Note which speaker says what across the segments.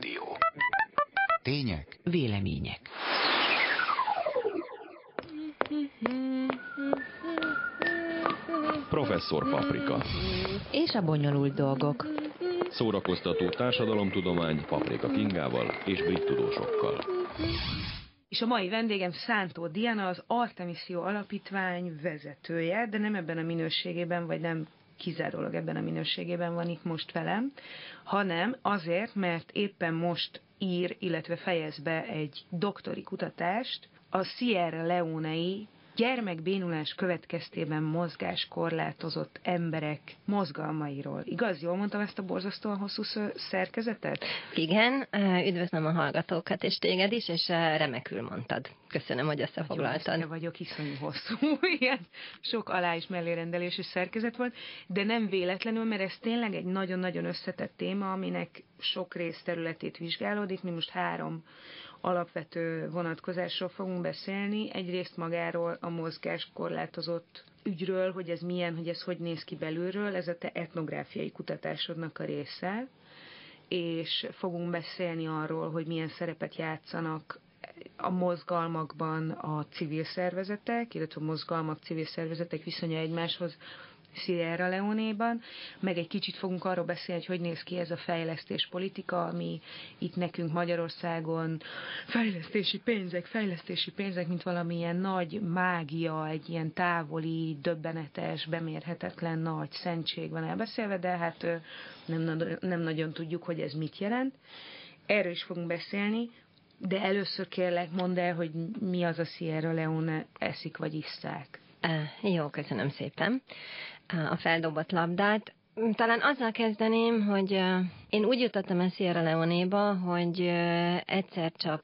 Speaker 1: Rádió. Tények,
Speaker 2: Vélemények.
Speaker 3: Professzor Paprika.
Speaker 2: És a bonyolult dolgok.
Speaker 3: Szórakoztató társadalomtudomány Paprika Kingával és brit tudósokkal.
Speaker 4: És a mai vendégem Szántó Diana, az Artemisio Alapítvány vezetője, de nem ebben a minőségében, vagy nem kizárólag ebben a minőségében van itt most velem, hanem azért, mert éppen most ír, illetve fejez be egy doktori kutatást a Sierra Leonei gyermekbénulás következtében mozgáskorlátozott emberek mozgalmairól. Igaz, jól mondtam ezt a borzasztóan hosszú szerkezetet?
Speaker 5: Igen, üdvözlöm a hallgatókat és téged is, és remekül mondtad. Köszönöm, hogy összefoglaltad.
Speaker 4: Nagyon vagyok, iszonyú hosszú. Ilyen sok alá is mellérendelésű szerkezet volt, de nem véletlenül, mert ez tényleg egy nagyon-nagyon összetett téma, aminek sok részterületét vizsgálódik. Mi most három alapvető vonatkozásról fogunk beszélni. Egyrészt magáról a mozgás korlátozott ügyről, hogy ez milyen, hogy ez hogy néz ki belülről, ez a te etnográfiai kutatásodnak a része, és fogunk beszélni arról, hogy milyen szerepet játszanak a mozgalmakban a civil szervezetek, illetve a mozgalmak, civil szervezetek viszonya egymáshoz Sierra Leone-ban, meg egy kicsit fogunk arról beszélni, hogy hogy néz ki ez a fejlesztés politika, ami itt nekünk Magyarországon fejlesztési pénzek, fejlesztési pénzek, mint valamilyen nagy mágia, egy ilyen távoli, döbbenetes, bemérhetetlen nagy szentség van elbeszélve, de hát nem, nem nagyon tudjuk, hogy ez mit jelent. Erről is fogunk beszélni, de először kérlek, mondd el, hogy mi az a Sierra Leone eszik vagy isszák.
Speaker 5: Jó, köszönöm szépen a feldobott labdát. Talán azzal kezdeném, hogy én úgy jutottam el Sierra Leone-ba, hogy egyszer csak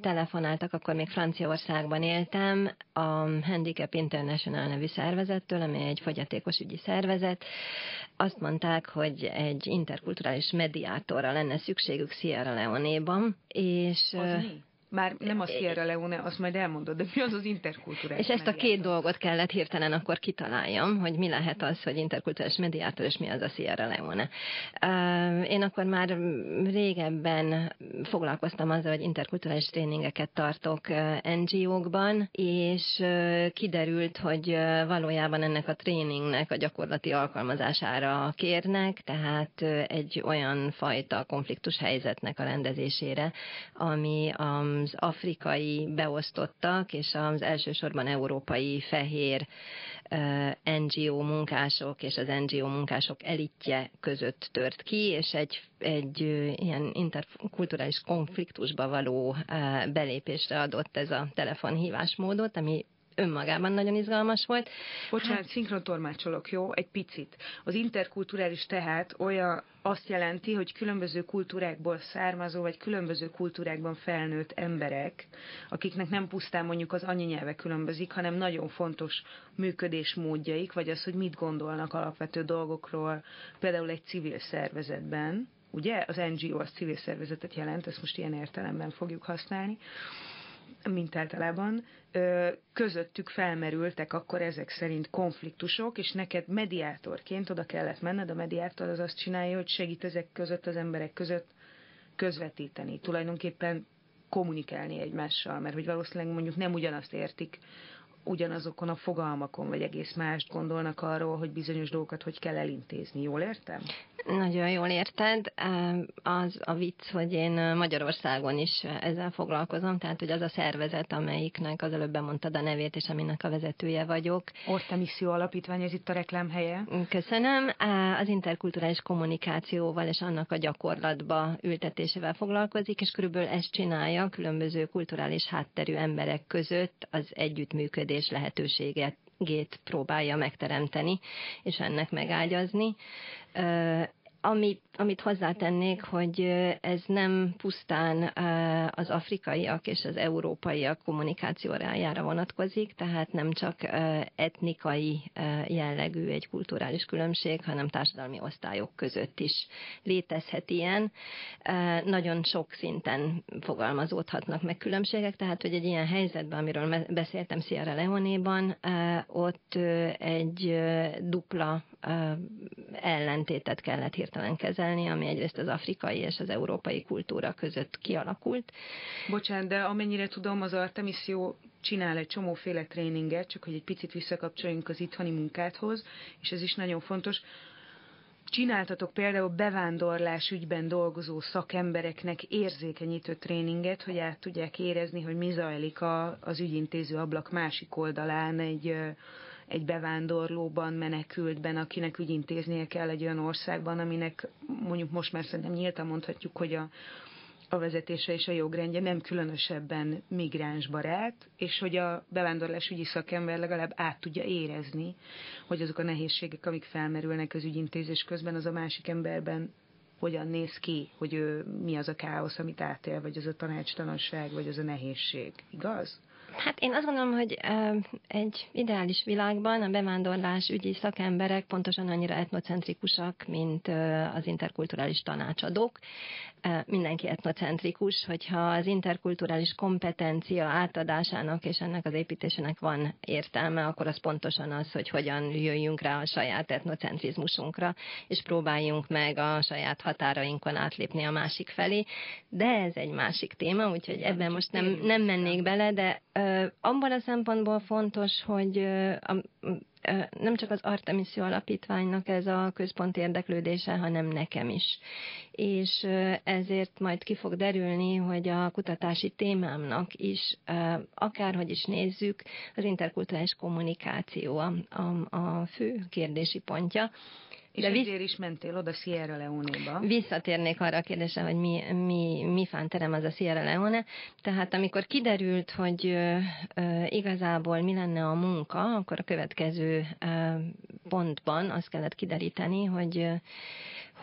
Speaker 5: telefonáltak, akkor még Franciaországban éltem, a Handicap International nevű szervezettől, ami egy fogyatékos ügyi szervezet. Azt mondták, hogy egy interkulturális mediátorra lenne szükségük Sierra Leone-ban. És
Speaker 4: az mi? Már nem a Sierra Leone, azt majd elmondod, de mi az az interkulturális
Speaker 5: És ezt a két dolgot kellett hirtelen akkor kitaláljam, hogy mi lehet az, hogy interkulturális mediátor, és mi az a Sierra Leone. Én akkor már régebben foglalkoztam azzal, hogy interkulturális tréningeket tartok NGO-kban, és kiderült, hogy valójában ennek a tréningnek a gyakorlati alkalmazására kérnek, tehát egy olyan fajta konfliktus helyzetnek a rendezésére, ami a az afrikai beosztottak, és az elsősorban európai fehér NGO munkások és az NGO munkások elitje között tört ki, és egy, egy ilyen interkulturális konfliktusba való belépésre adott ez a telefonhívásmódot, ami önmagában nagyon izgalmas volt.
Speaker 4: Bocsánat, szinkrontormácsolok, jó? Egy picit. Az interkulturális tehát olyan azt jelenti, hogy különböző kultúrákból származó, vagy különböző kultúrákban felnőtt emberek, akiknek nem pusztán mondjuk az anyanyelve különbözik, hanem nagyon fontos működésmódjaik, vagy az, hogy mit gondolnak alapvető dolgokról, például egy civil szervezetben, ugye? Az NGO az civil szervezetet jelent, ezt most ilyen értelemben fogjuk használni mint általában, közöttük felmerültek akkor ezek szerint konfliktusok, és neked mediátorként oda kellett menned, a mediátor az azt csinálja, hogy segít ezek között, az emberek között közvetíteni, tulajdonképpen kommunikálni egymással, mert hogy valószínűleg mondjuk nem ugyanazt értik ugyanazokon a fogalmakon, vagy egész mást gondolnak arról, hogy bizonyos dolgokat hogy kell elintézni. Jól értem?
Speaker 5: Nagyon jól érted. Az a vicc, hogy én Magyarországon is ezzel foglalkozom, tehát hogy az a szervezet, amelyiknek az előbb bemondtad a nevét, és aminek a vezetője vagyok.
Speaker 4: Orta Alapítvány, ez itt a reklám helye.
Speaker 5: Köszönöm. Az interkulturális kommunikációval és annak a gyakorlatba ültetésével foglalkozik, és körülbelül ezt csinálja különböző kulturális hátterű emberek között az együttműködés lehetőséget gét próbálja megteremteni, és ennek megágyazni. Amit, amit hozzátennék, hogy ez nem pusztán az afrikaiak és az európaiak kommunikációrájára vonatkozik, tehát nem csak etnikai jellegű egy kulturális különbség, hanem társadalmi osztályok között is létezhet ilyen. Nagyon sok szinten fogalmazódhatnak meg különbségek, tehát hogy egy ilyen helyzetben, amiről beszéltem Sierra Leone-ban, ott egy dupla ellentétet kellett hirtelen kezelni, képviselni, ami egyrészt az afrikai és az európai kultúra között kialakult.
Speaker 4: Bocsánat, de amennyire tudom, az Artemis jó csinál egy csomóféle tréninget, csak hogy egy picit visszakapcsoljunk az itthoni munkáthoz, és ez is nagyon fontos. Csináltatok például bevándorlás ügyben dolgozó szakembereknek érzékenyítő tréninget, hogy át tudják érezni, hogy mi zajlik a, az ügyintéző ablak másik oldalán egy, egy bevándorlóban, menekültben, akinek ügyintéznie kell egy olyan országban, aminek mondjuk most már szerintem nyíltan mondhatjuk, hogy a, a vezetése és a jogrendje nem különösebben migránsbarát, és hogy a bevándorlásügyi szakember legalább át tudja érezni, hogy azok a nehézségek, amik felmerülnek az ügyintézés közben, az a másik emberben hogyan néz ki, hogy ő mi az a káosz, amit átél, vagy az a tanácstalanság, vagy az a nehézség. Igaz?
Speaker 5: Hát én azt gondolom, hogy egy ideális világban a bevándorlás ügyi szakemberek pontosan annyira etnocentrikusak, mint az interkulturális tanácsadók. Mindenki etnocentrikus, hogyha az interkulturális kompetencia átadásának és ennek az építésének van értelme, akkor az pontosan az, hogy hogyan jöjjünk rá a saját etnocentrizmusunkra, és próbáljunk meg a saját határainkon átlépni a másik felé. De ez egy másik téma, úgyhogy ebben most nem, nem mennék bele, de abban a szempontból fontos, hogy a, nem csak az Artemisio Alapítványnak ez a központi érdeklődése, hanem nekem is. És ezért majd ki fog derülni, hogy a kutatási témámnak is, akárhogy is nézzük, az interkulturális kommunikáció a, a, a fő kérdési pontja.
Speaker 4: És De ezért is mentél oda Sierra Leone-ba.
Speaker 5: Visszatérnék arra a kérdésre, hogy mi, mi, mi fánterem az a Sierra Leone. Tehát amikor kiderült, hogy ö, ö, igazából mi lenne a munka, akkor a következő ö, pontban azt kellett kideríteni, hogy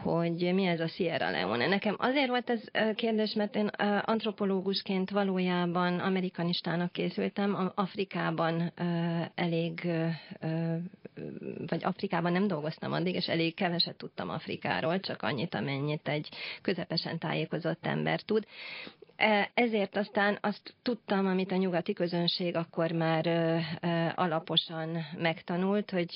Speaker 5: hogy mi ez a Sierra Leone. Nekem azért volt ez kérdés, mert én antropológusként valójában amerikanistának készültem, Afrikában elég, vagy Afrikában nem dolgoztam addig, és elég keveset tudtam Afrikáról, csak annyit, amennyit egy közepesen tájékozott ember tud. E, ezért aztán azt tudtam, amit a nyugati közönség akkor már alaposan megtanult, hogy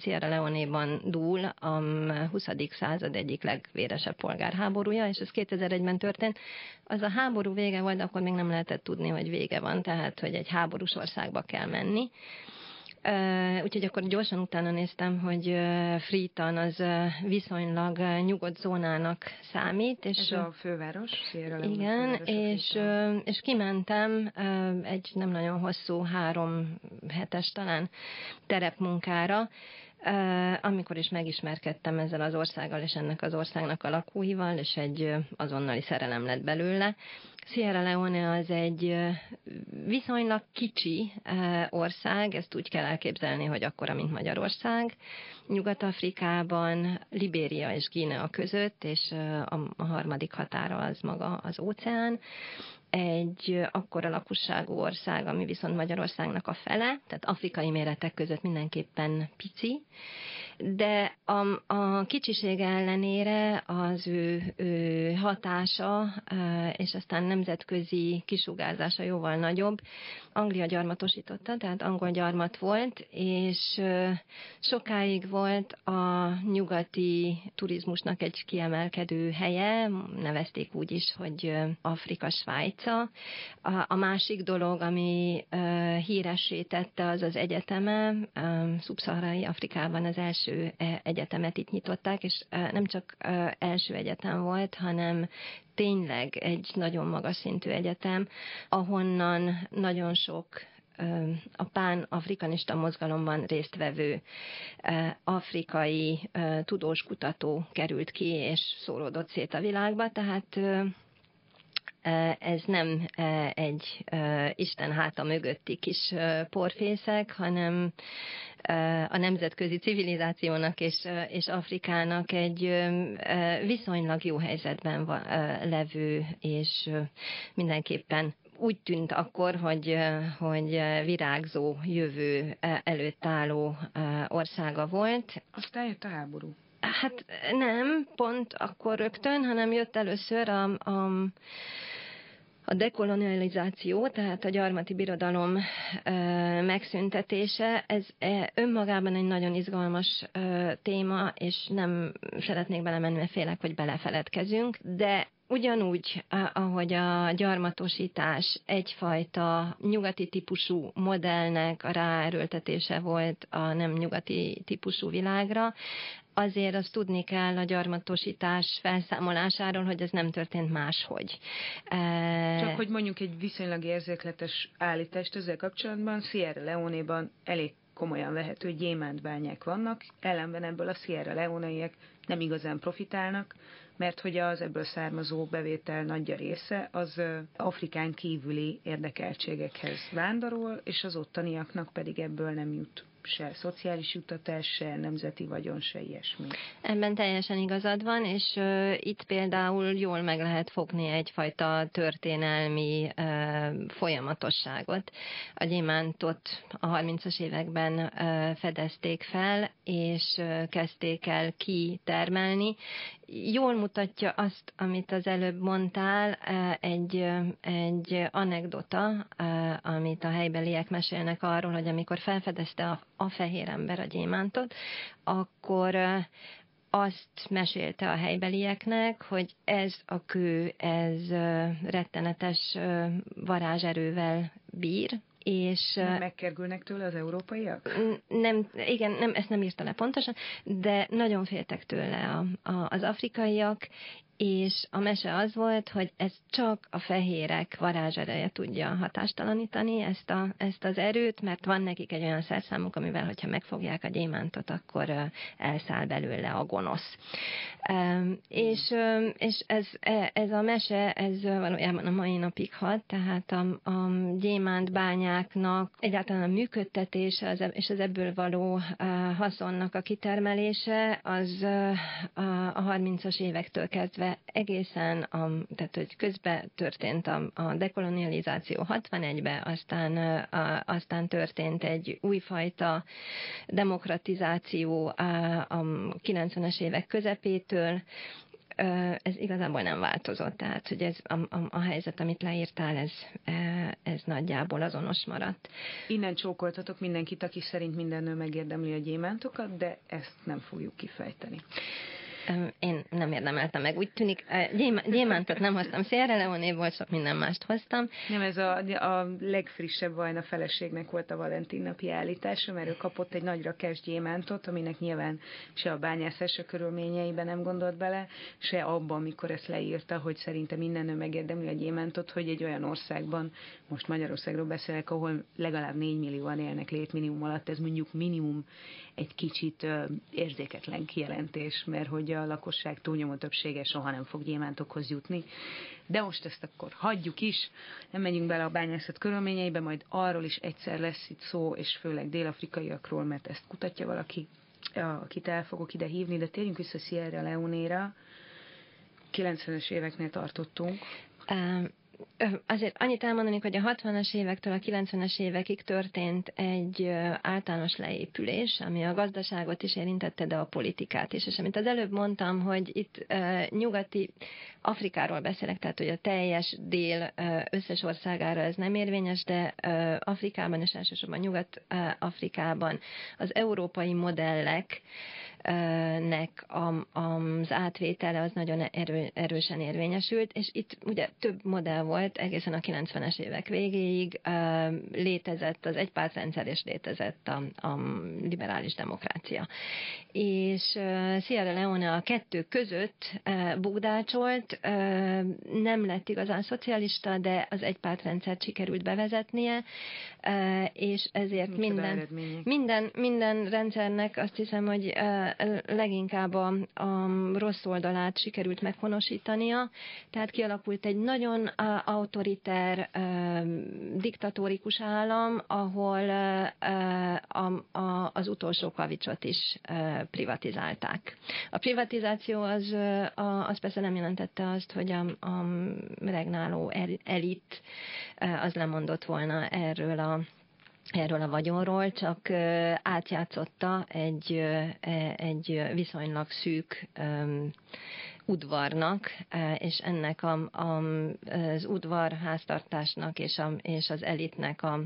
Speaker 5: Sierra Leone-ban dúl a 20. század egyik legvéresebb polgárháborúja, és ez 2001-ben történt. Az a háború vége volt, akkor még nem lehetett tudni, hogy vége van, tehát hogy egy háborús országba kell menni Úgyhogy akkor gyorsan utána néztem, hogy Freetown az viszonylag nyugodt zónának számít. És
Speaker 4: Ez a főváros, Sierra
Speaker 5: Igen, és, és kimentem egy nem nagyon hosszú, három hetes talán terepmunkára, amikor is megismerkedtem ezzel az országgal és ennek az országnak a lakóival, és egy azonnali szerelem lett belőle. Sierra Leone az egy viszonylag kicsi ország, ezt úgy kell elképzelni, hogy akkora, mint Magyarország. Nyugat-Afrikában, Libéria és Guinea között, és a harmadik határa az maga az óceán egy akkora lakosságú ország, ami viszont Magyarországnak a fele, tehát afrikai méretek között mindenképpen pici, de a, a kicsiség ellenére az ő, ő hatása és aztán nemzetközi kisugárzása jóval nagyobb. Anglia gyarmatosította, tehát angol gyarmat volt, és sokáig volt a nyugati turizmusnak egy kiemelkedő helye, nevezték úgy is, hogy Afrika Svájca. A, másik dolog, ami híressé tette, az az egyeteme, szubszaharai Afrikában az első első e, egyetemet itt nyitották, és e, nem csak e, első egyetem volt, hanem tényleg egy nagyon magas szintű egyetem, ahonnan nagyon sok a pán-afrikanista mozgalomban résztvevő afrikai tudós kutató került ki, és szóródott szét a világba, tehát ez nem egy Isten háta mögötti kis porfészek, hanem a nemzetközi civilizációnak és, és Afrikának egy viszonylag jó helyzetben levő, és mindenképpen úgy tűnt akkor, hogy, hogy virágzó jövő előtt álló országa volt.
Speaker 4: Aztán jött a háború.
Speaker 5: Hát nem, pont akkor rögtön, hanem jött először a, a A dekolonializáció, tehát a gyarmati birodalom megszüntetése, ez önmagában egy nagyon izgalmas téma, és nem szeretnék belemenni, mert félek, hogy belefeledkezünk, de Ugyanúgy, ahogy a gyarmatosítás egyfajta nyugati típusú modellnek a ráerőltetése volt a nem nyugati típusú világra, azért azt tudni kell a gyarmatosítás felszámolásáról, hogy ez nem történt máshogy.
Speaker 4: Csak hogy mondjuk egy viszonylag érzékletes állítást ezzel kapcsolatban, Sierra Leone-ban elég komolyan vehető gyémántbányák vannak, ellenben ebből a Sierra Leoneiek nem igazán profitálnak, mert hogy az ebből származó bevétel nagy része az Afrikán kívüli érdekeltségekhez vándorol, és az ottaniaknak pedig ebből nem jut se szociális jutatás, se nemzeti vagyon, se ilyesmi.
Speaker 5: Ebben teljesen igazad van, és uh, itt például jól meg lehet fogni egyfajta történelmi uh, folyamatosságot. A gyémántot a 30-as években uh, fedezték fel, és uh, kezdték el kitermelni. Jól mutatja azt, amit az előbb mondtál, egy, egy anekdota, amit a helybeliek mesélnek arról, hogy amikor felfedezte a a fehér ember a gyémántot, akkor azt mesélte a helybelieknek, hogy ez a kő, ez rettenetes varázserővel bír, és...
Speaker 4: Nem megkergülnek tőle az európaiak?
Speaker 5: Nem, igen, nem, ezt nem írta le pontosan, de nagyon féltek tőle a, a, az afrikaiak, és a mese az volt, hogy ez csak a fehérek varázsereje tudja hatástalanítani ezt, a, ezt az erőt, mert van nekik egy olyan szerszámuk, amivel, hogyha megfogják a gyémántot, akkor elszáll belőle a gonosz. És, és ez, e, ez a mese, ez valójában a mai napig hat, tehát a, a gyémánt bányáknak egyáltalán a működtetése az, és az ebből való haszonnak a kitermelése, az a 30-as évektől kezdve egészen, a, tehát hogy közben történt a, a dekolonializáció 61-ben, aztán, aztán történt egy újfajta demokratizáció a, a 90-es évek közepétől, ez igazából nem változott. Tehát, hogy ez a, a, a helyzet, amit leírtál, ez, ez nagyjából azonos maradt.
Speaker 4: Innen csókoltatok mindenkit, aki szerint minden nő megérdemli a gyémántokat, de ezt nem fogjuk kifejteni
Speaker 5: én nem érdemeltem meg. Úgy tűnik, gyémántot nem hoztam, Sierra Leone volt, sok minden mást hoztam.
Speaker 4: Nem, ez a, a legfrissebb a feleségnek volt a Valentin napi állítása, mert ő kapott egy nagy rakás gyémántot, aminek nyilván se a bányászása körülményeiben nem gondolt bele, se abban, amikor ezt leírta, hogy szerinte minden nő megérdemli a gyémántot, hogy egy olyan országban, most Magyarországról beszélek, ahol legalább 4 millióan élnek létminimum alatt, ez mondjuk minimum egy kicsit érzéketlen kijelentés, mert hogy a lakosság túlnyomó többsége soha nem fog gyémántokhoz jutni. De most ezt akkor hagyjuk is, nem menjünk bele a bányászat körülményeibe, majd arról is egyszer lesz itt szó, és főleg dél-afrikaiakról, mert ezt kutatja valaki, akit el fogok ide hívni, de térjünk vissza Sierra Leone-ra. 90-es éveknél tartottunk.
Speaker 5: Azért annyit elmondanék, hogy a 60-as évektől a 90-es évekig történt egy általános leépülés, ami a gazdaságot is érintette, de a politikát is. És amit az előbb mondtam, hogy itt nyugati Afrikáról beszélek, tehát hogy a teljes dél összes országára ez nem érvényes, de Afrikában és elsősorban Nyugat-Afrikában az európai modellek, nek az átvétele az nagyon erő, erősen érvényesült, és itt ugye több modell volt egészen a 90-es évek végéig, létezett az egypártrendszer, és létezett a, a liberális demokrácia. És Sierra Leone a kettő között bugdácsolt, nem lett igazán szocialista, de az egypártrendszert sikerült bevezetnie, és ezért minden, minden, minden rendszernek azt hiszem, hogy leginkább a, a rossz oldalát sikerült meghonosítania, tehát kialakult egy nagyon autoriter, diktatórikus állam, ahol a, a, az utolsó kavicsot is privatizálták. A privatizáció az, az persze nem jelentette azt, hogy a, a regnáló elit az lemondott volna erről a erről a vagyonról, csak átjátszotta egy, e, egy viszonylag szűk udvarnak, és ennek a, a, az udvar háztartásnak és, a, és az elitnek a,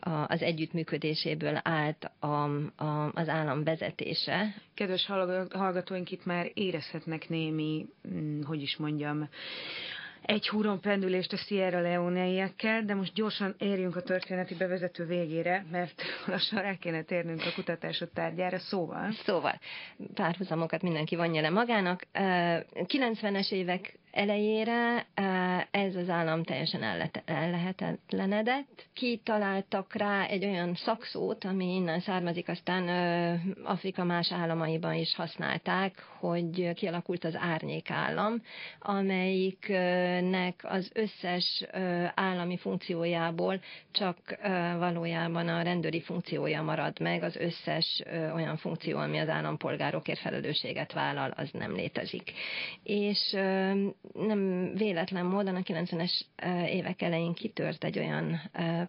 Speaker 5: a, az együttműködéséből állt a, a, az állam vezetése.
Speaker 4: Kedves hallgatóink itt már érezhetnek némi, mm, hogy is mondjam, egy húron pendülést a Sierra Leoneiekkel, de most gyorsan érjünk a történeti bevezető végére, mert lassan rá kéne térnünk a kutatásod tárgyára, szóval.
Speaker 5: Szóval, párhuzamokat mindenki vonja le magának. 90-es évek elejére ez az állam teljesen ellehetetlenedett. Kitaláltak rá egy olyan szakszót, ami innen származik, aztán Afrika más államaiban is használták, hogy kialakult az árnyékállam, amelyiknek az összes állami funkciójából csak valójában a rendőri funkciója marad meg, az összes olyan funkció, ami az állampolgárokért felelősséget vállal, az nem létezik. És nem véletlen módon a 90-es évek elején kitört egy olyan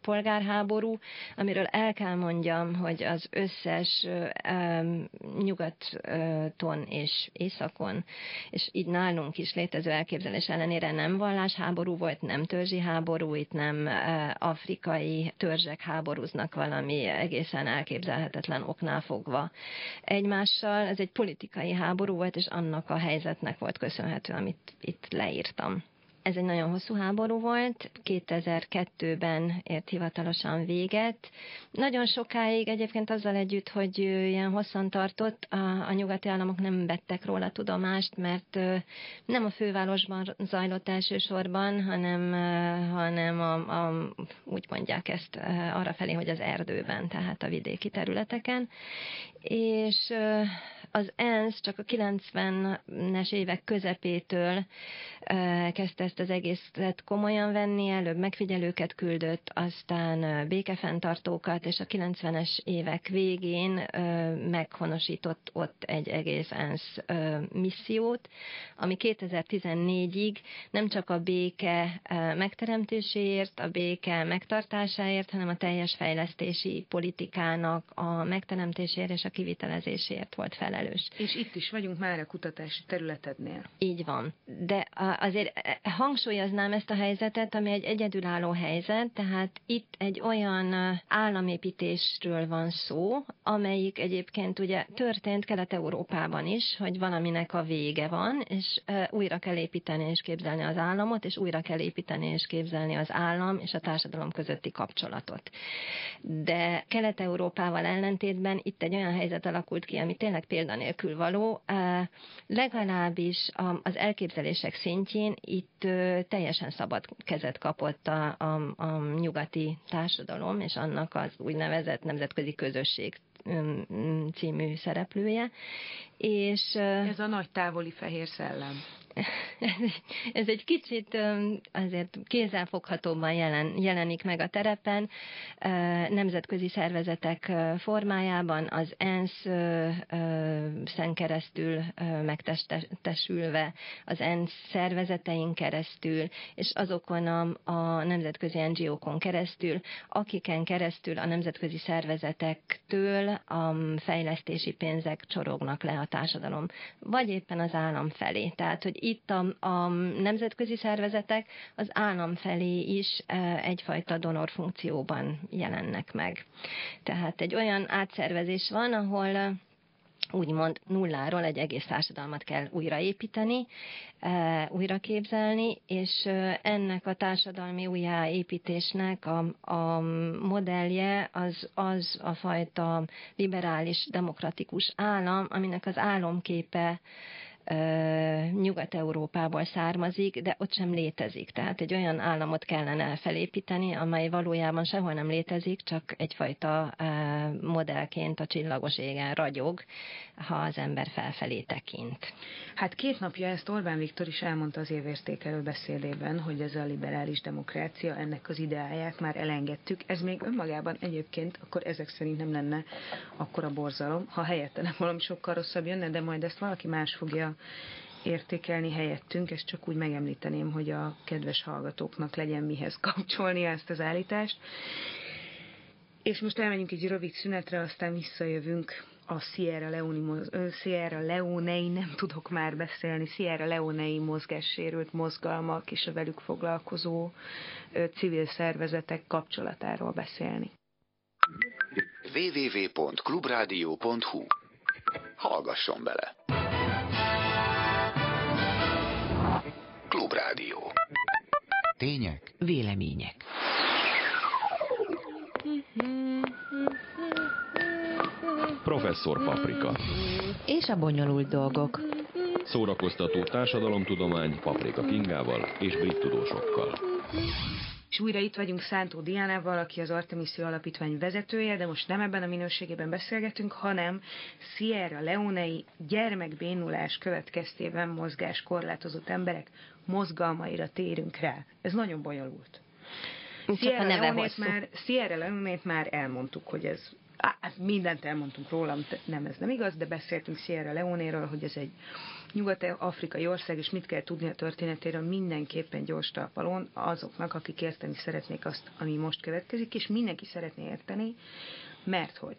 Speaker 5: polgárháború, amiről el kell mondjam, hogy az összes nyugaton és északon, és így nálunk is létező elképzelés ellenére nem vallásháború volt, nem törzsi háború, itt nem afrikai törzsek háborúznak valami egészen elképzelhetetlen oknál fogva egymással. Ez egy politikai háború volt, és annak a helyzetnek volt köszönhető, amit itt leírtam. Ez egy nagyon hosszú háború volt, 2002-ben ért hivatalosan véget. Nagyon sokáig egyébként azzal együtt, hogy ilyen hosszan tartott, a, a nyugati államok nem vettek róla tudomást, mert nem a fővárosban zajlott elsősorban, hanem, hanem a, a, úgy mondják ezt arra felé, hogy az erdőben, tehát a vidéki területeken. És az ENSZ csak a 90-es évek közepétől kezdte ezt az egészet komolyan venni, előbb megfigyelőket küldött, aztán békefenntartókat, és a 90-es évek végén meghonosított ott egy egész ENSZ missziót, ami 2014-ig nem csak a béke megteremtéséért, a béke megtartásáért, hanem a teljes fejlesztési politikának a megteremtéséért és a kivitelezéséért volt felelős.
Speaker 4: És itt is vagyunk már a kutatási területednél.
Speaker 5: Így van. De azért e, e, hangsúlyoznám ezt a helyzetet, ami egy egyedülálló helyzet, tehát itt egy olyan államépítésről van szó, amelyik egyébként ugye történt Kelet-Európában is, hogy valaminek a vége van, és újra kell építeni és képzelni az államot, és újra kell építeni és képzelni az állam és a társadalom közötti kapcsolatot. De Kelet-Európával ellentétben itt egy olyan helyzet alakult ki, ami tényleg példanélkül való, legalábbis az elképzelések szintjén itt teljesen szabad kezet kapott a, a, a nyugati társadalom, és annak az úgynevezett nemzetközi közösség című szereplője. És,
Speaker 4: Ez a nagy távoli fehér szellem.
Speaker 5: Ez egy kicsit azért kézzelfoghatóban jelen, jelenik meg a terepen, nemzetközi szervezetek formájában, az ENSZ-szen keresztül megtestesülve, az ENSZ szervezetein keresztül, és azokon a, a nemzetközi NGO-kon keresztül, akiken keresztül a nemzetközi szervezetektől a fejlesztési pénzek csorognak le a társadalom, vagy éppen az állam felé. Tehát, hogy itt a, a nemzetközi szervezetek az állam felé is e, egyfajta donor funkcióban jelennek meg. Tehát egy olyan átszervezés van, ahol e, úgymond nulláról egy egész társadalmat kell újraépíteni, e, újraképzelni, és ennek a társadalmi újjáépítésnek a, a modellje az, az a fajta liberális, demokratikus állam, aminek az álomképe Nyugat-Európából származik, de ott sem létezik. Tehát egy olyan államot kellene felépíteni, amely valójában sehol nem létezik, csak egyfajta modellként a csillagos égen ragyog, ha az ember felfelé tekint.
Speaker 4: Hát két napja ezt Orbán Viktor is elmondta az évértékelő beszédében, hogy ez a liberális demokrácia, ennek az ideáját már elengedtük. Ez még önmagában egyébként akkor ezek szerint nem lenne akkora borzalom, ha helyette nem valami sokkal rosszabb jönne, de majd ezt valaki más fogja értékelni helyettünk, ezt csak úgy megemlíteném, hogy a kedves hallgatóknak legyen mihez kapcsolni ezt az állítást. És most elmegyünk egy rövid szünetre, aztán visszajövünk a Sierra, Leone, Sierra Leonei, nem tudok már beszélni, Sierra Leonei mozgássérült mozgalmak és a velük foglalkozó civil szervezetek kapcsolatáról beszélni.
Speaker 1: www.clubradio.hu Hallgasson bele! Klubrádió. Tények,
Speaker 2: Vélemények.
Speaker 3: Professzor Paprika.
Speaker 2: És a bonyolult dolgok.
Speaker 3: Szórakoztató társadalomtudomány Paprika Kingával és brit tudósokkal.
Speaker 4: És újra itt vagyunk Szántó Diánával, aki az Artemiszi Alapítvány vezetője, de most nem ebben a minőségében beszélgetünk, hanem Sierra Leonei gyermekbénulás következtében mozgás korlátozott emberek mozgalmaira térünk rá. Ez nagyon bonyolult. Sierra Leone-t már, Sierra Leone-t már elmondtuk, hogy ez á, mindent elmondtunk róla, nem ez nem igaz, de beszéltünk Sierra Leone-ről, hogy ez egy nyugat-afrikai ország, és mit kell tudni a történetéről mindenképpen gyors talpalon azoknak, akik érteni szeretnék azt, ami most következik, és mindenki szeretné érteni, mert hogy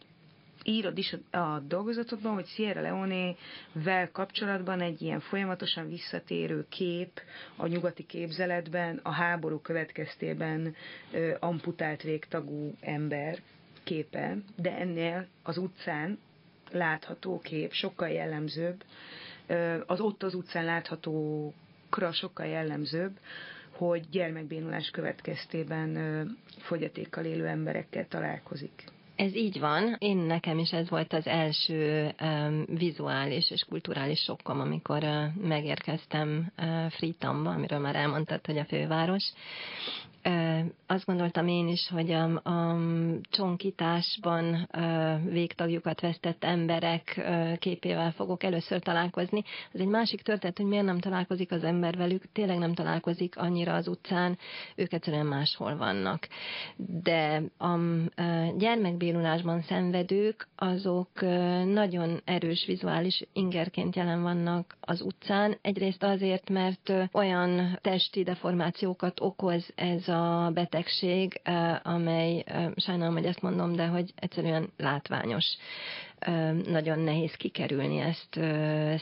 Speaker 4: írod is a dolgozatodban, hogy Sierra Leone-vel kapcsolatban egy ilyen folyamatosan visszatérő kép a nyugati képzeletben, a háború következtében ö, amputált végtagú ember képe, de ennél az utcán látható kép sokkal jellemzőbb, az ott az utcán láthatókra sokkal jellemzőbb, hogy gyermekbénulás következtében fogyatékkal élő emberekkel találkozik.
Speaker 5: Ez így van. Én nekem is ez volt az első um, vizuális és kulturális sokkom, amikor uh, megérkeztem uh, Fritamba, amiről már elmondtad, hogy a főváros, azt gondoltam én is, hogy a, a csonkításban végtagjukat vesztett emberek képével fogok először találkozni. Ez egy másik történet, hogy miért nem találkozik az ember velük, tényleg nem találkozik annyira az utcán, ők egyszerűen máshol vannak. De a gyermekbélulásban szenvedők, azok nagyon erős vizuális ingerként jelen vannak az utcán. Egyrészt azért, mert olyan testi deformációkat okoz ez a betegség, amely, sajnálom, hogy ezt mondom, de hogy egyszerűen látványos nagyon nehéz kikerülni ezt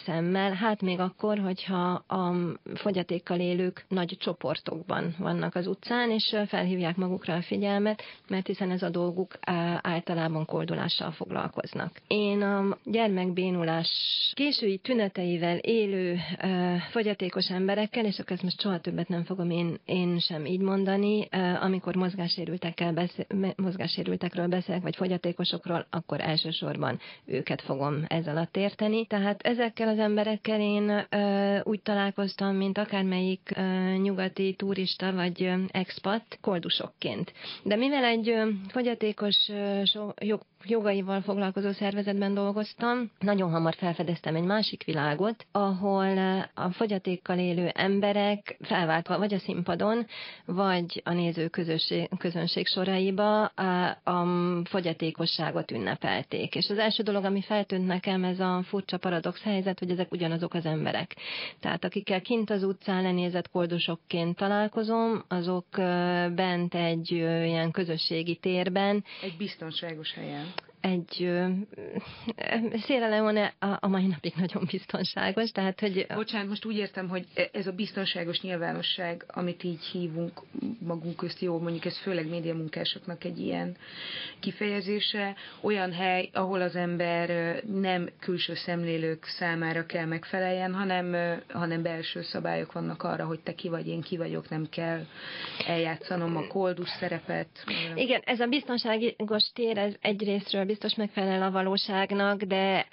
Speaker 5: szemmel. Hát még akkor, hogyha a fogyatékkal élők nagy csoportokban vannak az utcán, és felhívják magukra a figyelmet, mert hiszen ez a dolguk általában koldulással foglalkoznak. Én a gyermekbénulás késői tüneteivel élő fogyatékos emberekkel, és akkor ezt most soha többet nem fogom én, én sem így mondani, amikor mozgássérültekkel beszél, mozgássérültekről beszélek, vagy fogyatékosokról, akkor elsősorban őket fogom ez alatt érteni. Tehát ezekkel az emberekkel én ö, úgy találkoztam, mint akármelyik ö, nyugati turista vagy ö, expat koldusokként. De mivel egy ö, fogyatékos ö, so, jog, jogaival foglalkozó szervezetben dolgoztam, nagyon hamar felfedeztem egy másik világot, ahol a fogyatékkal élő emberek felváltva vagy a színpadon, vagy a néző közösség, közönség soraiba a, a fogyatékosságot ünnepelték. És az első dolog, ami feltűnt nekem, ez a furcsa paradox helyzet, hogy ezek ugyanazok az emberek. Tehát akikkel kint az utcán lenézett koldusokként találkozom, azok bent egy ilyen közösségi térben.
Speaker 4: Egy biztonságos helyen
Speaker 5: egy Sierra Leone a, a mai napig nagyon biztonságos, tehát hogy...
Speaker 4: Bocsánat, most úgy értem, hogy ez a biztonságos nyilvánosság, amit így hívunk magunk közt, jó, mondjuk ez főleg médiamunkásoknak egy ilyen kifejezése, olyan hely, ahol az ember nem külső szemlélők számára kell megfeleljen, hanem, hanem belső szabályok vannak arra, hogy te ki vagy, én ki vagyok, nem kell eljátszanom a koldus szerepet.
Speaker 5: Igen, ez a biztonságos tér, ez egyrésztről biztos megfelel a valóságnak, de,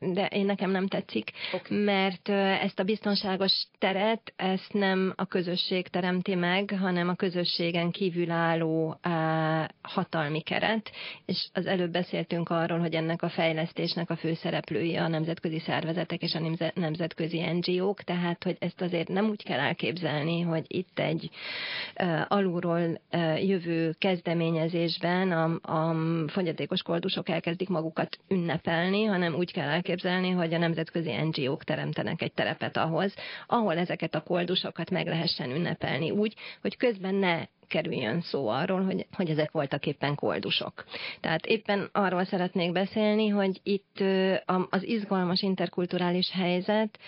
Speaker 5: de én nekem nem tetszik, okay. mert ezt a biztonságos teret, ezt nem a közösség teremti meg, hanem a közösségen kívülálló hatalmi keret, és az előbb beszéltünk arról, hogy ennek a fejlesztésnek a főszereplői a nemzetközi szervezetek és a nemzetközi NGO-k, tehát hogy ezt azért nem úgy kell elképzelni, hogy itt egy alulról jövő kezdeményezésben a, a fogyatékos koldusok elkezdik magukat ünnepelni, hanem úgy kell elképzelni, hogy a nemzetközi NGO-k teremtenek egy terepet ahhoz, ahol ezeket a koldusokat meg lehessen ünnepelni úgy, hogy közben ne kerüljön szó arról, hogy, hogy ezek voltak éppen koldusok. Tehát éppen arról szeretnék beszélni, hogy itt az izgalmas interkulturális helyzet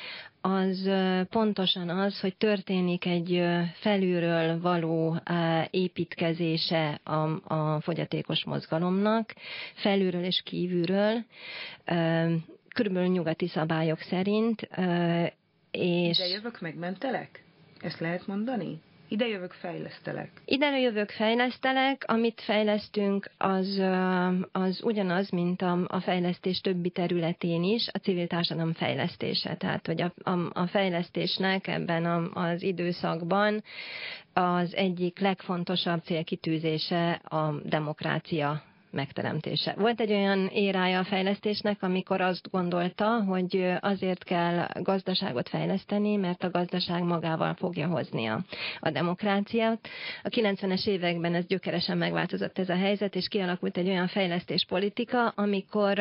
Speaker 5: az pontosan az, hogy történik egy felülről való építkezése a, a fogyatékos mozgalomnak, felülről és kívülről, körülbelül nyugati szabályok szerint.
Speaker 4: És... De jövök, megmentelek? Ezt lehet mondani? Ide jövök, fejlesztelek.
Speaker 5: Ide jövök, fejlesztelek. Amit fejlesztünk, az, az ugyanaz, mint a, a fejlesztés többi területén is, a civil társadalom fejlesztése. Tehát, hogy a, a, a fejlesztésnek ebben a, az időszakban az egyik legfontosabb célkitűzése a demokrácia megteremtése. Volt egy olyan érája a fejlesztésnek, amikor azt gondolta, hogy azért kell gazdaságot fejleszteni, mert a gazdaság magával fogja hozni a, demokráciát. A 90-es években ez gyökeresen megváltozott ez a helyzet, és kialakult egy olyan fejlesztéspolitika, amikor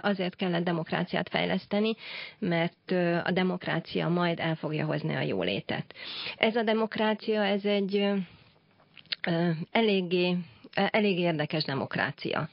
Speaker 5: azért kellett demokráciát fejleszteni, mert a demokrácia majd el fogja hozni a jólétet. Ez a demokrácia, ez egy eléggé elég érdekes demokrácia.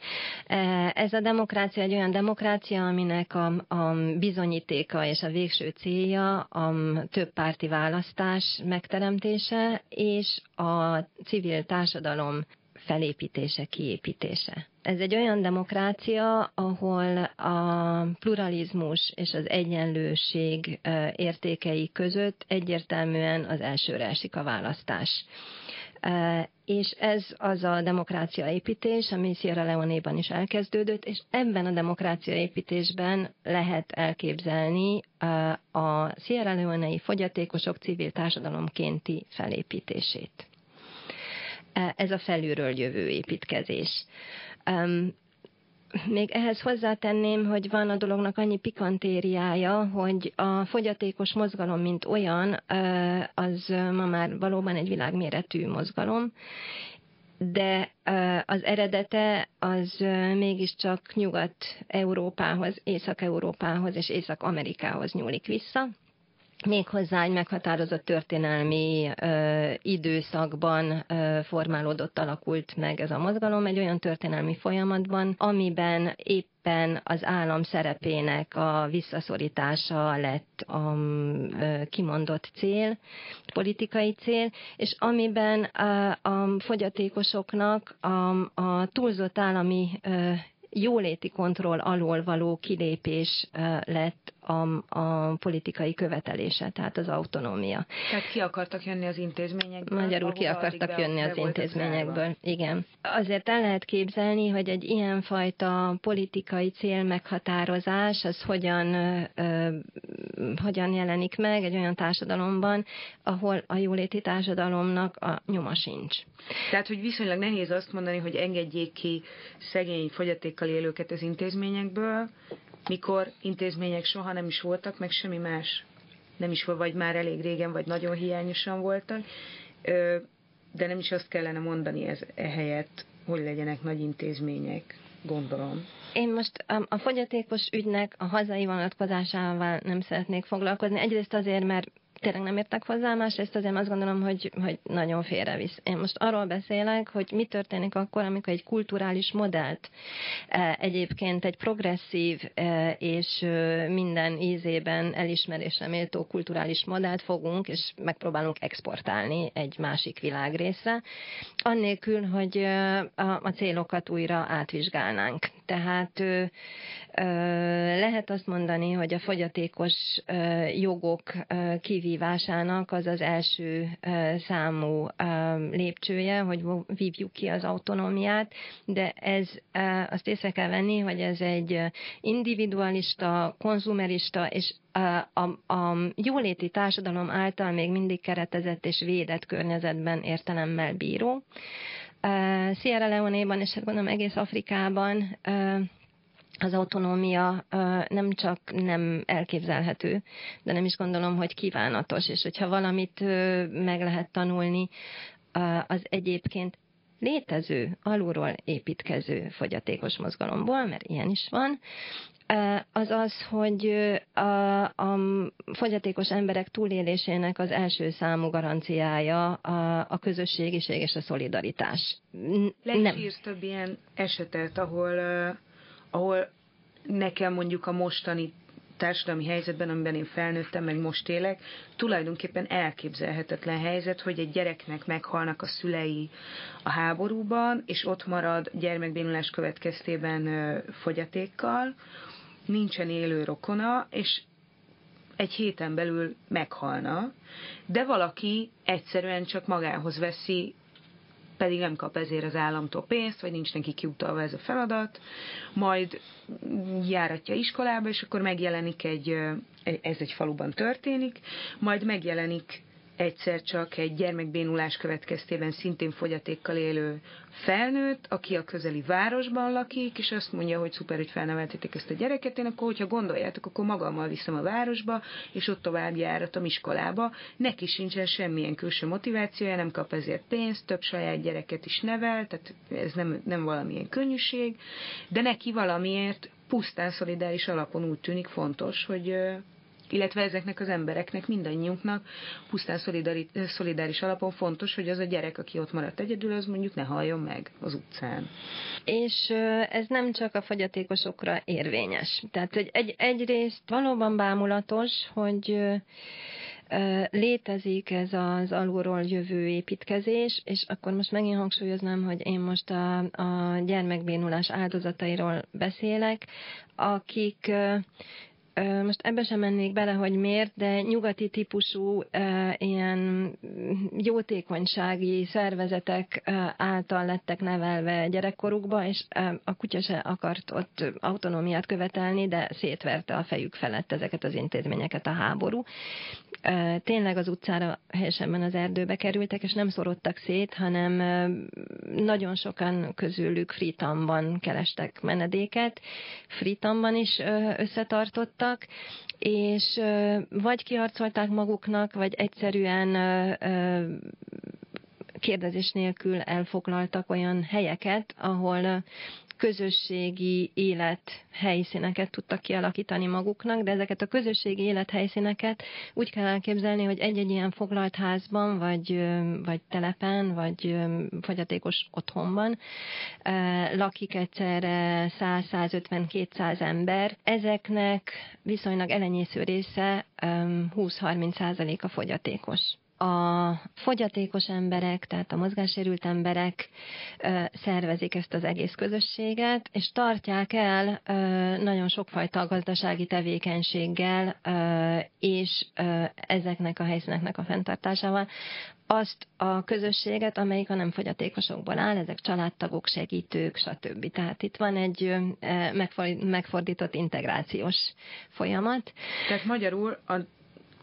Speaker 5: E, ez a demokrácia egy olyan demokrácia, aminek a, a bizonyítéka és a végső célja a több párti választás megteremtése és a civil társadalom felépítése, kiépítése. Ez egy olyan demokrácia, ahol a pluralizmus és az egyenlőség e, értékei között egyértelműen az elsőre esik a választás. És ez az a demokrácia építés, ami Sierra Leone-ban is elkezdődött, és ebben a demokrácia építésben lehet elképzelni e, a Sierra Leone-i fogyatékosok civil társadalomkénti felépítését. E, ez a felülről jövő építkezés. Még ehhez hozzátenném, hogy van a dolognak annyi pikantériája, hogy a fogyatékos mozgalom, mint olyan, az ma már valóban egy világméretű mozgalom, de az eredete az mégiscsak Nyugat-Európához, Észak-Európához és Észak-Amerikához nyúlik vissza méghozzá egy meghatározott történelmi ö, időszakban ö, formálódott, alakult meg ez a mozgalom, egy olyan történelmi folyamatban, amiben éppen az állam szerepének a visszaszorítása lett a kimondott cél, politikai cél, és amiben a, fogyatékosoknak a, a túlzott állami jóléti kontroll alól való kilépés lett a, a politikai követelése, tehát az autonómia.
Speaker 4: Tehát ki akartak jönni az intézményekből?
Speaker 5: Magyarul ki akartak jönni az intézményekből, igen. Azért el lehet képzelni, hogy egy ilyenfajta politikai cél meghatározás, az hogyan, ö, hogyan jelenik meg egy olyan társadalomban, ahol a jóléti társadalomnak a nyoma sincs.
Speaker 4: Tehát, hogy viszonylag nehéz azt mondani, hogy engedjék ki szegény fogyatékkal élőket az intézményekből, mikor intézmények soha nem is voltak, meg semmi más nem is volt, vagy már elég régen, vagy nagyon hiányosan voltak, de nem is azt kellene mondani ez ehelyett, hogy legyenek nagy intézmények, gondolom.
Speaker 5: Én most a fogyatékos ügynek a hazai vonatkozásával nem szeretnék foglalkozni. Egyrészt azért, mert tényleg nem értek hozzá, másrészt azért azt gondolom, hogy, hogy nagyon félrevisz. Én most arról beszélek, hogy mi történik akkor, amikor egy kulturális modellt, e, egyébként egy progresszív e, és minden ízében elismerésre méltó kulturális modellt fogunk, és megpróbálunk exportálni egy másik világrészre, annélkül, hogy a, célokat újra átvizsgálnánk. Tehát lehet azt mondani, hogy a fogyatékos jogok kivívásának az az első számú lépcsője, hogy vívjuk ki az autonómiát, de ez azt észre kell venni, hogy ez egy individualista, konzumerista és a, a jóléti társadalom által még mindig keretezett és védett környezetben értelemmel bíró. Sierra Leone-ban, és hát gondolom egész Afrikában az autonómia nem csak nem elképzelhető, de nem is gondolom, hogy kívánatos, és hogyha valamit meg lehet tanulni, az egyébként létező, alulról építkező fogyatékos mozgalomból, mert ilyen is van, az az, hogy a, a fogyatékos emberek túlélésének az első számú garanciája a, a közösségiség és a szolidaritás.
Speaker 4: Leírsz több ilyen esetet, ahol, ahol nekem mondjuk a mostani társadalmi helyzetben, amiben én felnőttem, meg most élek, tulajdonképpen elképzelhetetlen helyzet, hogy egy gyereknek meghalnak a szülei a háborúban, és ott marad gyermekbénulás következtében fogyatékkal, nincsen élő rokona, és egy héten belül meghalna, de valaki egyszerűen csak magához veszi, pedig nem kap ezért az államtól pénzt, vagy nincs neki kiutalva ez a feladat, majd járatja iskolába, és akkor megjelenik egy, ez egy faluban történik, majd megjelenik egyszer csak egy gyermekbénulás következtében szintén fogyatékkal élő felnőtt, aki a közeli városban lakik, és azt mondja, hogy szuper, hogy felneveltétek ezt a gyereket, én akkor, hogyha gondoljátok, akkor magammal viszem a városba, és ott tovább járatom iskolába. Neki sincsen semmilyen külső motivációja, nem kap ezért pénzt, több saját gyereket is nevel, tehát ez nem, nem valamilyen könnyűség, de neki valamiért pusztán szolidáris alapon úgy tűnik fontos, hogy illetve ezeknek az embereknek, mindannyiunknak pusztán szolidáris alapon fontos, hogy az a gyerek, aki ott maradt egyedül, az mondjuk ne halljon meg az utcán.
Speaker 5: És ez nem csak a fogyatékosokra érvényes. Tehát egy, egy, egyrészt valóban bámulatos, hogy létezik ez az alulról jövő építkezés, és akkor most megint hangsúlyoznám, hogy én most a, a gyermekbénulás áldozatairól beszélek, akik most ebbe sem mennék bele, hogy miért, de nyugati típusú ilyen jótékonysági szervezetek által lettek nevelve gyerekkorukba, és a kutya se akart ott autonómiát követelni, de szétverte a fejük felett ezeket az intézményeket a háború. Tényleg az utcára helyesebben az erdőbe kerültek, és nem szorodtak szét, hanem nagyon sokan közülük Fritamban kerestek menedéket. Fritamban is összetartott voltak, és vagy kiharcolták maguknak, vagy egyszerűen kérdezés nélkül elfoglaltak olyan helyeket, ahol közösségi élet helyszíneket tudtak kialakítani maguknak, de ezeket a közösségi élet helyszíneket úgy kell elképzelni, hogy egy-egy ilyen foglalt házban, vagy, vagy telepen, vagy fogyatékos otthonban lakik egyszerre 100-150-200 ember. Ezeknek viszonylag elenyésző része 20-30 százaléka fogyatékos a fogyatékos emberek, tehát a mozgássérült emberek szervezik ezt az egész közösséget, és tartják el nagyon sokfajta gazdasági tevékenységgel és ezeknek a helyszíneknek a fenntartásával azt a közösséget, amelyik a nem fogyatékosokból áll, ezek családtagok, segítők, stb. Tehát itt van egy megfordított integrációs folyamat.
Speaker 4: Tehát magyarul a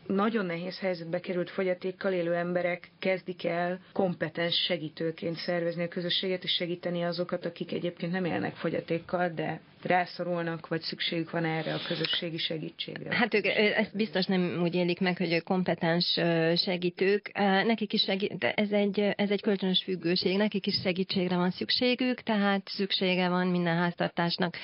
Speaker 4: nagyon nehéz helyzetbe került fogyatékkal élő emberek kezdik el kompetens segítőként szervezni a közösséget, és segíteni azokat, akik egyébként nem élnek fogyatékkal, de rászorulnak, vagy szükségük van erre a közösségi segítségre?
Speaker 5: Hát ők ezt biztos nem úgy élik meg, hogy kompetens segítők. Nekik is segít, ez egy, ez egy kölcsönös függőség, nekik is segítségre van szükségük, tehát szüksége van minden háztartásnak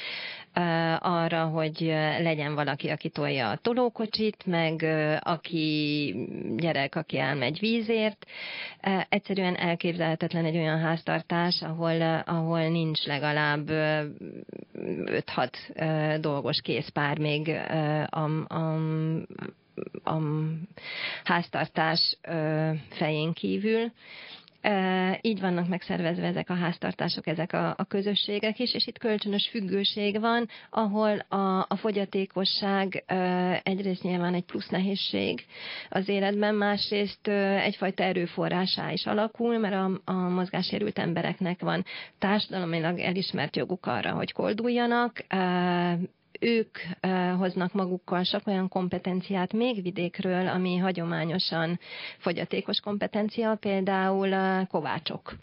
Speaker 5: arra, hogy legyen valaki, aki tolja a tolókocsit, meg aki gyerek, aki elmegy vízért. Egyszerűen elképzelhetetlen egy olyan háztartás, ahol, ahol nincs legalább 5-6 dolgos készpár még a, a, a háztartás fején kívül. Így vannak megszervezve ezek a háztartások, ezek a, a közösségek is, és itt kölcsönös függőség van, ahol a, a fogyatékosság egyrészt nyilván egy plusz nehézség az életben, másrészt egyfajta erőforrásá is alakul, mert a, a mozgásérült embereknek van társadalmilag elismert joguk arra, hogy kolduljanak, ők hoznak magukkal sok olyan kompetenciát még vidékről, ami hagyományosan fogyatékos kompetencia, például kovácsok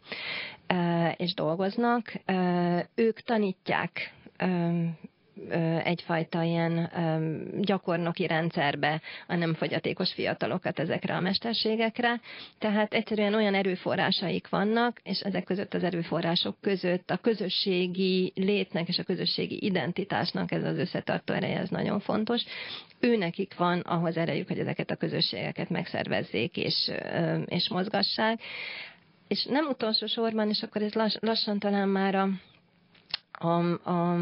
Speaker 5: és dolgoznak. Ők tanítják egyfajta ilyen gyakornoki rendszerbe a nem fogyatékos fiatalokat ezekre a mesterségekre. Tehát egyszerűen olyan erőforrásaik vannak, és ezek között az erőforrások között a közösségi létnek és a közösségi identitásnak ez az összetartó ereje, ez nagyon fontos. Ő nekik van ahhoz erejük, hogy ezeket a közösségeket megszervezzék és, és mozgassák. És nem utolsó sorban, és akkor ez lass, lassan talán már a, a, a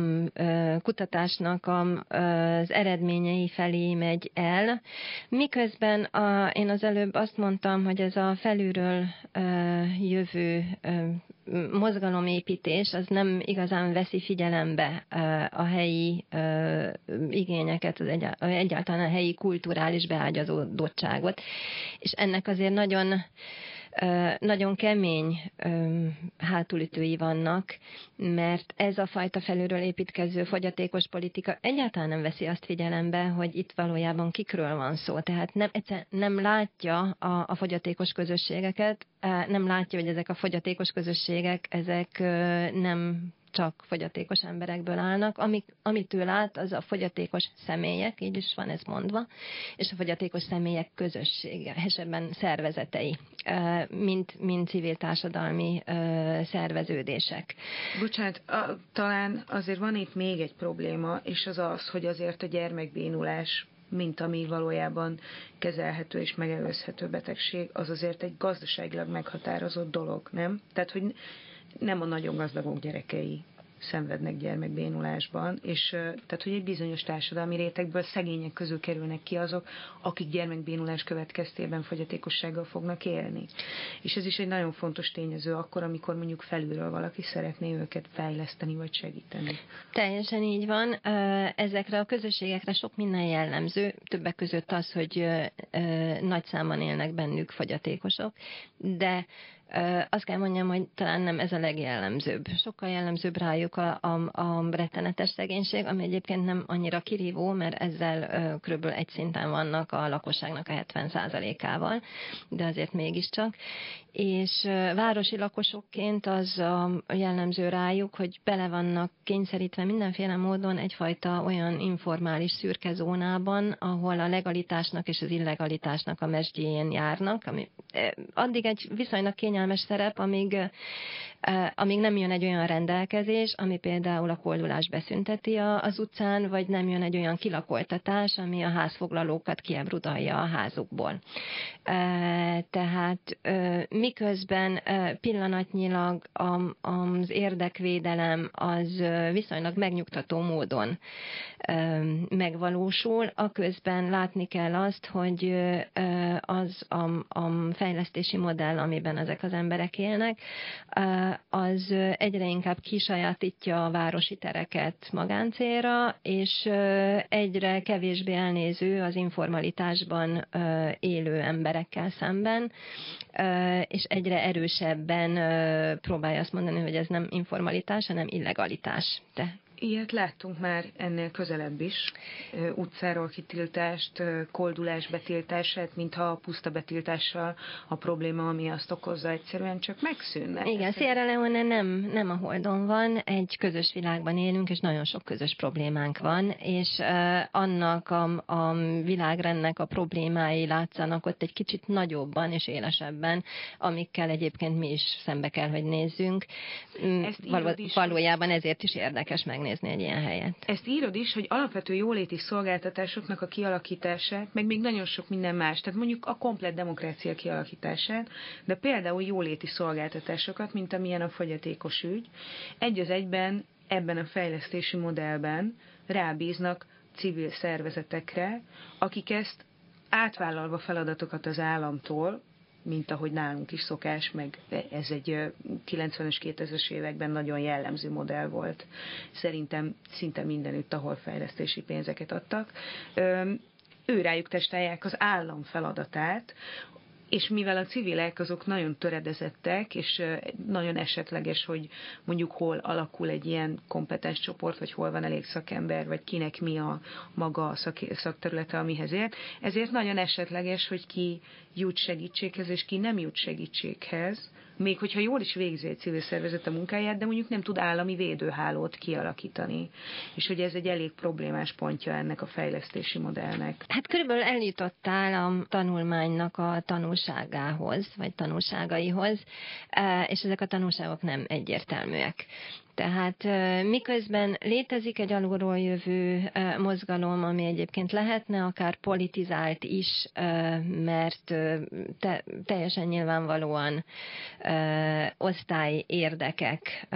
Speaker 5: kutatásnak az eredményei felé megy el, miközben a, én az előbb azt mondtam, hogy ez a felülről jövő mozgalomépítés az nem igazán veszi figyelembe a helyi igényeket, az egyáltalán a helyi kulturális beágyazódottságot. És ennek azért nagyon nagyon kemény hátulütői vannak, mert ez a fajta felülről építkező fogyatékos politika egyáltalán nem veszi azt figyelembe, hogy itt valójában kikről van szó. Tehát nem, nem látja a, a fogyatékos közösségeket, nem látja, hogy ezek a fogyatékos közösségek, ezek nem csak fogyatékos emberekből állnak. Amik, amit ő lát, az a fogyatékos személyek, így is van ez mondva, és a fogyatékos személyek közössége, esetben szervezetei, mint, mint civil társadalmi szerveződések.
Speaker 4: Bocsánat, a, talán azért van itt még egy probléma, és az az, hogy azért a gyermekbénulás mint ami valójában kezelhető és megelőzhető betegség, az azért egy gazdaságilag meghatározott dolog, nem? Tehát, hogy nem a nagyon gazdagok gyerekei szenvednek gyermekbénulásban, és tehát, hogy egy bizonyos társadalmi rétegből szegények közül kerülnek ki azok, akik gyermekbénulás következtében fogyatékossággal fognak élni. És ez is egy nagyon fontos tényező akkor, amikor mondjuk felülről valaki szeretné őket fejleszteni vagy segíteni.
Speaker 5: Teljesen így van. Ezekre a közösségekre sok minden jellemző, többek között az, hogy nagy számban élnek bennük fogyatékosok, de azt kell mondjam, hogy talán nem ez a legjellemzőbb. Sokkal jellemzőbb rájuk a, a, a rettenetes szegénység, ami egyébként nem annyira kirívó, mert ezzel kb. egy szinten vannak a lakosságnak a 70%-ával, de azért mégiscsak. És városi lakosokként az a jellemző rájuk, hogy bele vannak kényszerítve mindenféle módon egyfajta olyan informális szürke zónában, ahol a legalitásnak és az illegalitásnak a mesdjén járnak, ami addig egy viszonylag kényelmes kényelmes szerep, amíg, amíg nem jön egy olyan rendelkezés, ami például a koldulás beszünteti az utcán, vagy nem jön egy olyan kilakoltatás, ami a házfoglalókat kiebrudalja a házukból. Tehát miközben pillanatnyilag az érdekvédelem az viszonylag megnyugtató módon megvalósul, a közben látni kell azt, hogy az a, a fejlesztési modell, amiben ezek az emberek élnek, az egyre inkább kisajátítja a városi tereket magáncélra, és egyre kevésbé elnéző az informalitásban élő emberekkel szemben, és egyre erősebben próbálja azt mondani, hogy ez nem informalitás, hanem illegalitás. De
Speaker 4: Ilyet láttunk már ennél közelebb is. Utcáról kitiltást, koldulás betiltását, mintha a puszta betiltással a probléma, ami azt okozza, egyszerűen csak megszűnne.
Speaker 5: Igen, Sierra Leone nem, nem a Holdon van, egy közös világban élünk, és nagyon sok közös problémánk van, és annak a, a világrendnek a problémái látszanak ott egy kicsit nagyobban és élesebben, amikkel egyébként mi is szembe kell, hogy nézzünk. Ezt Való, valójában ezért is érdekes megnézni megnézni egy ilyen helyet.
Speaker 4: Ezt írod is, hogy alapvető jóléti szolgáltatásoknak a kialakítását, meg még nagyon sok minden más, tehát mondjuk a komplet demokrácia kialakítását, de például jóléti szolgáltatásokat, mint amilyen a fogyatékos ügy, egy az egyben ebben a fejlesztési modellben rábíznak civil szervezetekre, akik ezt átvállalva feladatokat az államtól, mint ahogy nálunk is szokás, meg ez egy 90-es, 2000-es években nagyon jellemző modell volt. Szerintem szinte mindenütt, ahol fejlesztési pénzeket adtak. Ő rájuk testálják az állam feladatát, és mivel a civilek azok nagyon töredezettek, és nagyon esetleges, hogy mondjuk hol alakul egy ilyen kompetens csoport, vagy hol van elég szakember, vagy kinek mi a maga szak, szakterülete, amihez ért, ezért nagyon esetleges, hogy ki jut segítséghez, és ki nem jut segítséghez, még hogyha jól is végzi egy civil szervezet a munkáját, de mondjuk nem tud állami védőhálót kialakítani. És hogy ez egy elég problémás pontja ennek a fejlesztési modellnek.
Speaker 5: Hát körülbelül eljutottál a tanulmánynak a tanulságához, vagy tanulságaihoz, e, és ezek a tanulságok nem egyértelműek. Tehát miközben létezik egy alulról jövő mozgalom, ami egyébként lehetne akár politizált is, mert te, teljesen nyilvánvalóan osztály érdekek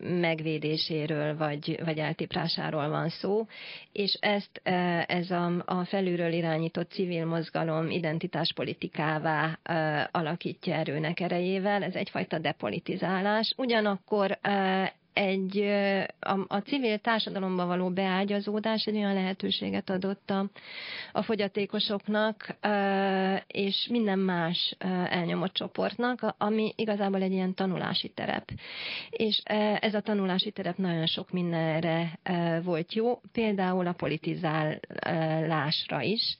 Speaker 5: megvédéséről vagy, vagy eltiprásáról van szó, és ezt ez a, a felülről irányított civil mozgalom identitáspolitikává alakítja erőnek erejével. Ez egyfajta depolitizálás. Ugyanakkor egy a, a civil társadalomba való beágyazódás egy olyan lehetőséget adott a, a fogyatékosoknak, és minden más elnyomott csoportnak, ami igazából egy ilyen tanulási terep. És ez a tanulási terep nagyon sok mindenre volt jó, például a politizálásra is,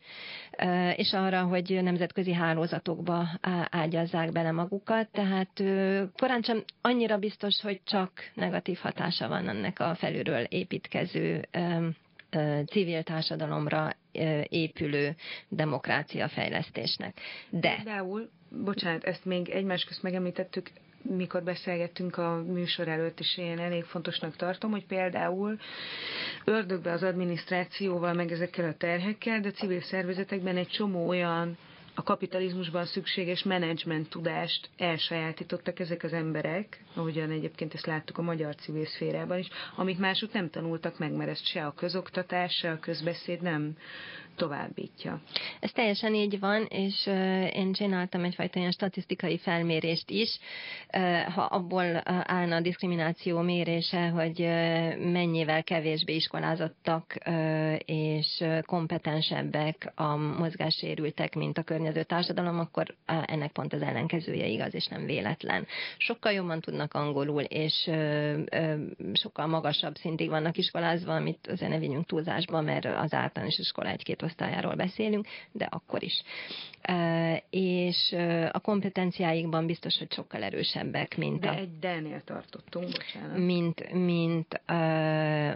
Speaker 5: és arra, hogy nemzetközi hálózatokba ágyazzák bele magukat, tehát korán sem annyira biztos, hogy csak negatív hatása van ennek a felülről építkező civil társadalomra épülő demokrácia fejlesztésnek. De...
Speaker 4: Például, bocsánat, ezt még egymás közt megemlítettük, mikor beszélgettünk a műsor előtt, és én elég fontosnak tartom, hogy például ördögbe az adminisztrációval, meg ezekkel a terhekkel, de civil szervezetekben egy csomó olyan a kapitalizmusban szükséges menedzsment tudást elsajátítottak ezek az emberek, ahogyan egyébként ezt láttuk a magyar civil szférában is, amit mások nem tanultak meg, mert ezt se a közoktatás, se a közbeszéd nem továbbítja.
Speaker 5: Ez teljesen így van, és én csináltam egyfajta ilyen statisztikai felmérést is, ha abból állna a diszkrimináció mérése, hogy mennyivel kevésbé iskolázottak és kompetensebbek a mozgássérültek, mint a környező társadalom, akkor ennek pont az ellenkezője igaz, és nem véletlen. Sokkal jobban tudnak angolul, és sokkal magasabb szintig vannak iskolázva, amit azért ne vigyünk túlzásba, mert az általános iskola egy-két osztályáról beszélünk, de akkor is. És a kompetenciáikban biztos, hogy sokkal erősebbek, mint
Speaker 4: de
Speaker 5: a...
Speaker 4: egy D-nél tartottunk, bocsánat.
Speaker 5: Mint, mint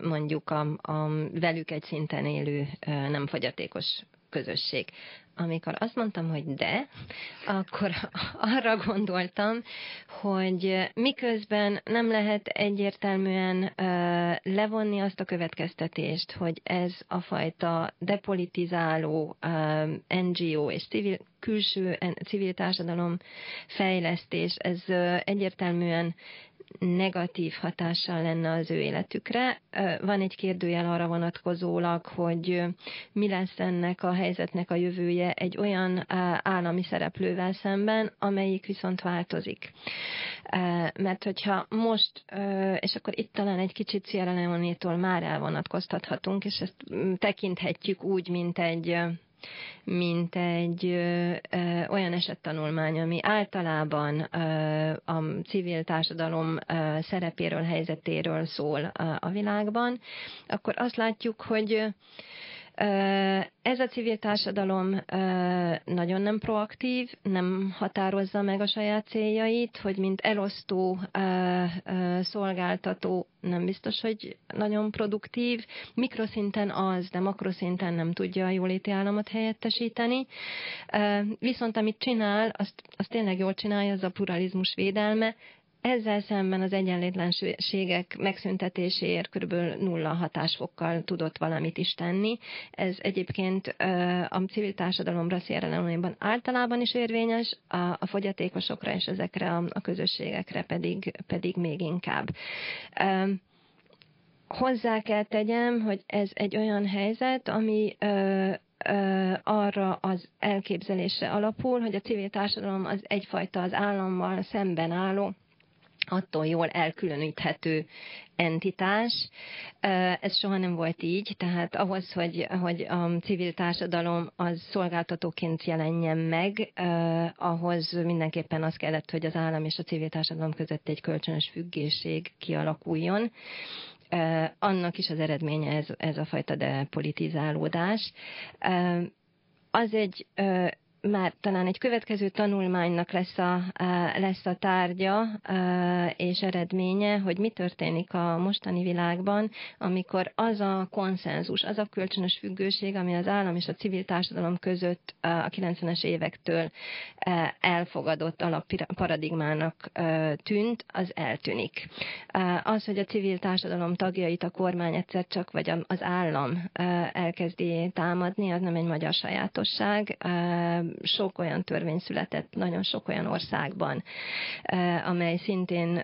Speaker 5: mondjuk a, a velük egy szinten élő nem fogyatékos közösség. Amikor azt mondtam, hogy de, akkor arra gondoltam, hogy miközben nem lehet egyértelműen levonni azt a következtetést, hogy ez a fajta depolitizáló NGO és civil, külső civil társadalom fejlesztés, ez egyértelműen negatív hatással lenne az ő életükre. Van egy kérdőjel arra vonatkozólag, hogy mi lesz ennek a helyzetnek a jövője egy olyan állami szereplővel szemben, amelyik viszont változik. Mert hogyha most, és akkor itt talán egy kicsit Sierra Leone-tól már elvonatkoztathatunk, és ezt tekinthetjük úgy, mint egy mint egy ö, ö, olyan esettanulmány, ami általában ö, a civil társadalom ö, szerepéről, helyzetéről szól a, a világban, akkor azt látjuk, hogy ez a civil társadalom nagyon nem proaktív, nem határozza meg a saját céljait, hogy mint elosztó szolgáltató nem biztos, hogy nagyon produktív. Mikroszinten az, de makroszinten nem tudja a jóléti államot helyettesíteni. Viszont amit csinál, azt, azt tényleg jól csinálja, az a pluralizmus védelme, ezzel szemben az egyenlétlenségek megszüntetéséért kb. nulla hatásfokkal tudott valamit is tenni. Ez egyébként a civil társadalomra Sierra általában is érvényes, a, fogyatékosokra és ezekre a közösségekre pedig, pedig még inkább. Hozzá kell tegyem, hogy ez egy olyan helyzet, ami arra az elképzelésre alapul, hogy a civil társadalom az egyfajta az állammal szemben álló attól jól elkülöníthető entitás. Ez soha nem volt így, tehát ahhoz, hogy, hogy a civil társadalom az szolgáltatóként jelenjen meg, ahhoz mindenképpen az kellett, hogy az állam és a civil társadalom között egy kölcsönös függéség kialakuljon. Annak is az eredménye ez, ez a fajta depolitizálódás. Az egy már talán egy következő tanulmánynak lesz a, lesz a tárgya és eredménye, hogy mi történik a mostani világban, amikor az a konszenzus, az a kölcsönös függőség, ami az állam és a civil társadalom között a 90-es évektől elfogadott alapparadigmának tűnt, az eltűnik. Az, hogy a civil társadalom tagjait a kormány egyszer csak, vagy az állam elkezdi támadni, az nem egy magyar sajátosság sok olyan törvény született nagyon sok olyan országban, amely szintén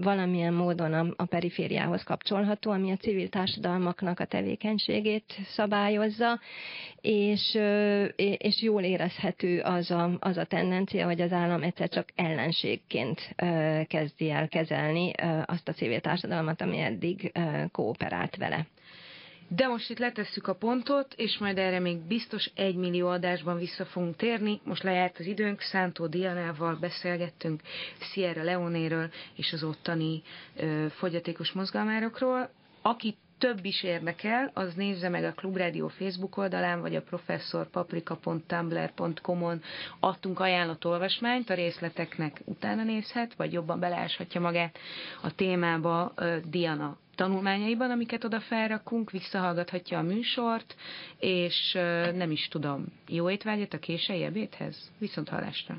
Speaker 5: valamilyen módon a perifériához kapcsolható, ami a civil társadalmaknak a tevékenységét szabályozza, és, és jól érezhető az a, az a tendencia, hogy az állam egyszer csak ellenségként kezdi el kezelni azt a civil társadalmat, ami eddig kooperált vele.
Speaker 4: De most itt letesszük a pontot, és majd erre még biztos egy millió adásban vissza fogunk térni. Most lejárt az időnk, Szántó Dianával beszélgettünk Sierra Leonéről és az ottani ö, fogyatékos mozgalmárokról. Aki több is érdekel, az nézze meg a Klubrádió Facebook oldalán, vagy a professzorpaprika.tumblr.com-on adtunk ajánlott olvasmányt, a részleteknek utána nézhet, vagy jobban beláshatja magát a témába Diana tanulmányaiban, amiket oda felrakunk, visszahallgathatja a műsort, és nem is tudom, jó étvágyat a késői ebédhez? Viszont hallásra!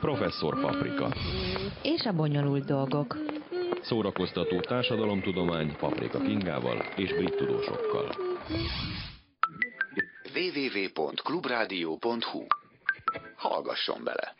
Speaker 3: Professzor Paprika
Speaker 2: És a bonyolult dolgok.
Speaker 3: Szórakoztató társadalomtudomány Paprika Kingával és brit tudósokkal.
Speaker 1: www.clubradio.hu Hallgasson bele!